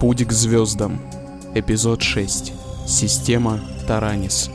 Путь к звездам. Эпизод 6. Система Таранис.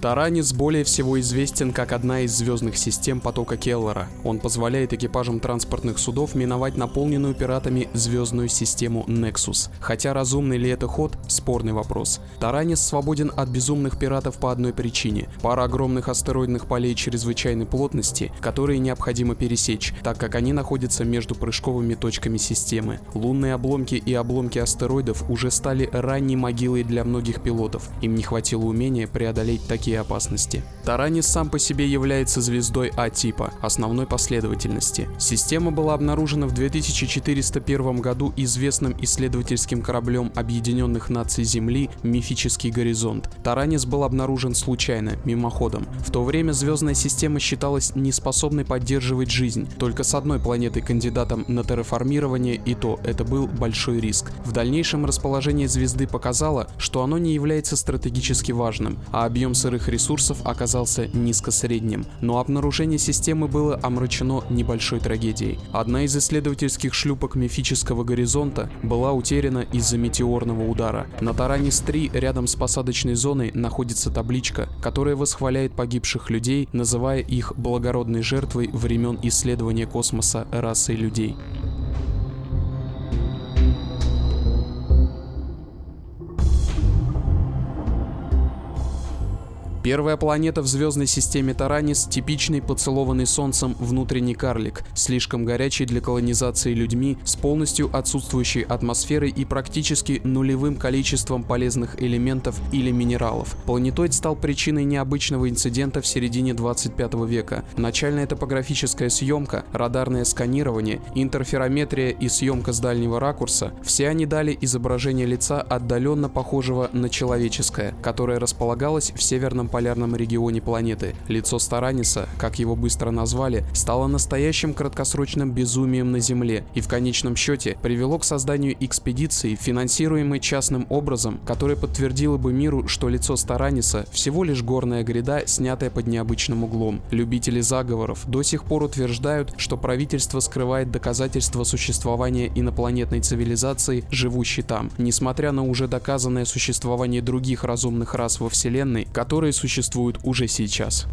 Таранис более всего известен как одна из звездных систем потока Келлера. Он позволяет экипажам транспортных судов миновать наполненную пиратами звездную систему Nexus. Хотя разумный ли это ход – спорный вопрос. Таранис свободен от безумных пиратов по одной причине – пара огромных астероидных полей чрезвычайной плотности, которые необходимо пересечь, так как они находятся между прыжковыми точками системы. Лунные обломки и обломки астероидов уже стали ранней могилой для многих пилотов. Им не хватило умения преодолеть такие такие опасности. Таранис сам по себе является звездой А-типа, основной последовательности. Система была обнаружена в 2401 году известным исследовательским кораблем Объединенных Наций Земли «Мифический горизонт». Таранис был обнаружен случайно, мимоходом. В то время звездная система считалась неспособной поддерживать жизнь, только с одной планетой кандидатом на терраформирование, и то это был большой риск. В дальнейшем расположение звезды показало, что оно не является стратегически важным, а объем сырых некоторых ресурсов оказался низко-средним, но обнаружение системы было омрачено небольшой трагедией. Одна из исследовательских шлюпок мифического горизонта была утеряна из-за метеорного удара. На Таранис-3 рядом с посадочной зоной находится табличка, которая восхваляет погибших людей, называя их благородной жертвой времен исследования космоса расой людей. Первая планета в звездной системе Таранис – типичный поцелованный Солнцем внутренний карлик, слишком горячий для колонизации людьми, с полностью отсутствующей атмосферой и практически нулевым количеством полезных элементов или минералов. Планетоид стал причиной необычного инцидента в середине 25 века. Начальная топографическая съемка, радарное сканирование, интерферометрия и съемка с дальнего ракурса – все они дали изображение лица отдаленно похожего на человеческое, которое располагалось в северном полярном регионе планеты. Лицо Стараниса, как его быстро назвали, стало настоящим краткосрочным безумием на Земле и в конечном счете привело к созданию экспедиции, финансируемой частным образом, которая подтвердила бы миру, что лицо Стараниса всего лишь горная гряда, снятая под необычным углом. Любители заговоров до сих пор утверждают, что правительство скрывает доказательства существования инопланетной цивилизации, живущей там, несмотря на уже доказанное существование других разумных рас во Вселенной, которые существуют существуют уже сейчас.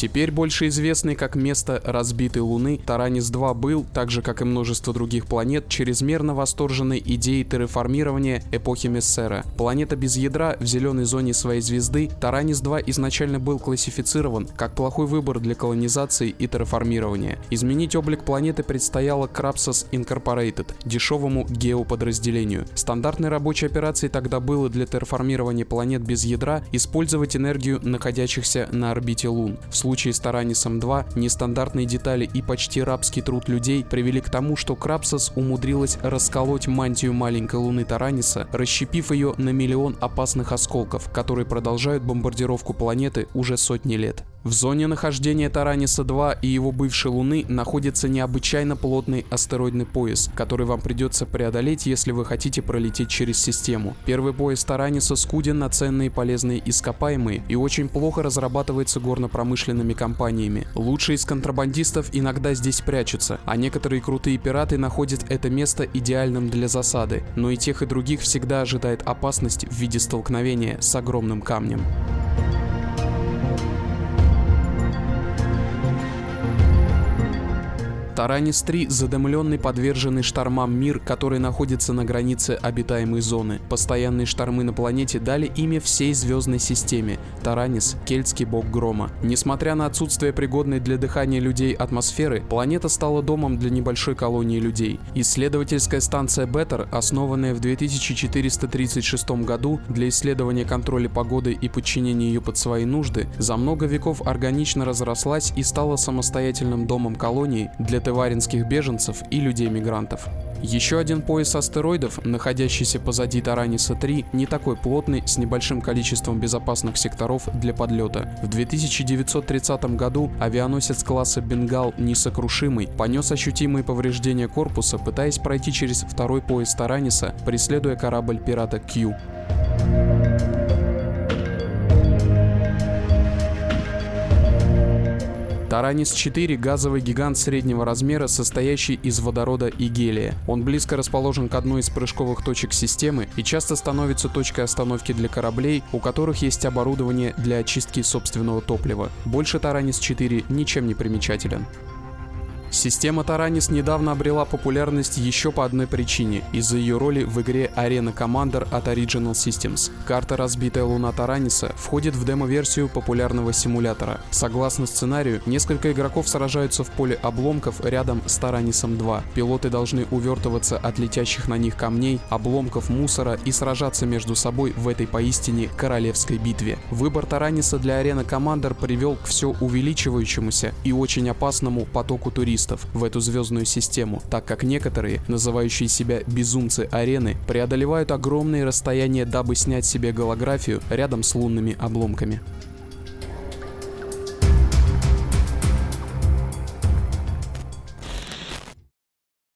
Теперь больше известный как место разбитой Луны, Таранис-2 был, так же как и множество других планет, чрезмерно восторженной идеей терраформирования эпохи Мессера. Планета без ядра в зеленой зоне своей звезды, Таранис-2 изначально был классифицирован как плохой выбор для колонизации и терраформирования. Изменить облик планеты предстояло Крапсос Incorporated, дешевому геоподразделению. Стандартной рабочей операцией тогда было для терраформирования планет без ядра использовать энергию находящихся на орбите Лун. В случае с Таранисом 2 нестандартные детали и почти рабский труд людей привели к тому, что Крапсос умудрилась расколоть мантию маленькой луны Тараниса, расщепив ее на миллион опасных осколков, которые продолжают бомбардировку планеты уже сотни лет. В зоне нахождения Тараниса-2 и его бывшей Луны находится необычайно плотный астероидный пояс, который вам придется преодолеть, если вы хотите пролететь через систему. Первый пояс Тараниса скуден на ценные полезные ископаемые и очень плохо разрабатывается горно-промышленными компаниями. Лучшие из контрабандистов иногда здесь прячутся, а некоторые крутые пираты находят это место идеальным для засады, но и тех и других всегда ожидает опасность в виде столкновения с огромным камнем. Таранис-3 – задымленный, подверженный штормам мир, который находится на границе обитаемой зоны. Постоянные штормы на планете дали имя всей звездной системе – Таранис – кельтский бог грома. Несмотря на отсутствие пригодной для дыхания людей атмосферы, планета стала домом для небольшой колонии людей. Исследовательская станция Беттер, основанная в 2436 году для исследования контроля погоды и подчинения ее под свои нужды, за много веков органично разрослась и стала самостоятельным домом колонии для тываринских беженцев и людей-мигрантов. Еще один пояс астероидов, находящийся позади Тараниса-3, не такой плотный, с небольшим количеством безопасных секторов для подлета. В 2930 году авианосец класса «Бенгал» несокрушимый понес ощутимые повреждения корпуса, пытаясь пройти через второй пояс Тараниса, преследуя корабль пирата «Q». Таранис-4 – газовый гигант среднего размера, состоящий из водорода и гелия. Он близко расположен к одной из прыжковых точек системы и часто становится точкой остановки для кораблей, у которых есть оборудование для очистки собственного топлива. Больше Таранис-4 ничем не примечателен. Система Таранис недавно обрела популярность еще по одной причине – из-за ее роли в игре Arena Commander от Original Systems. Карта «Разбитая луна Тараниса» входит в демо-версию популярного симулятора. Согласно сценарию, несколько игроков сражаются в поле обломков рядом с Таранисом 2. Пилоты должны увертываться от летящих на них камней, обломков мусора и сражаться между собой в этой поистине королевской битве. Выбор Тараниса для Arena Commander привел к все увеличивающемуся и очень опасному потоку туристов туристов в эту звездную систему, так как некоторые, называющие себя безумцы арены, преодолевают огромные расстояния, дабы снять себе голографию рядом с лунными обломками.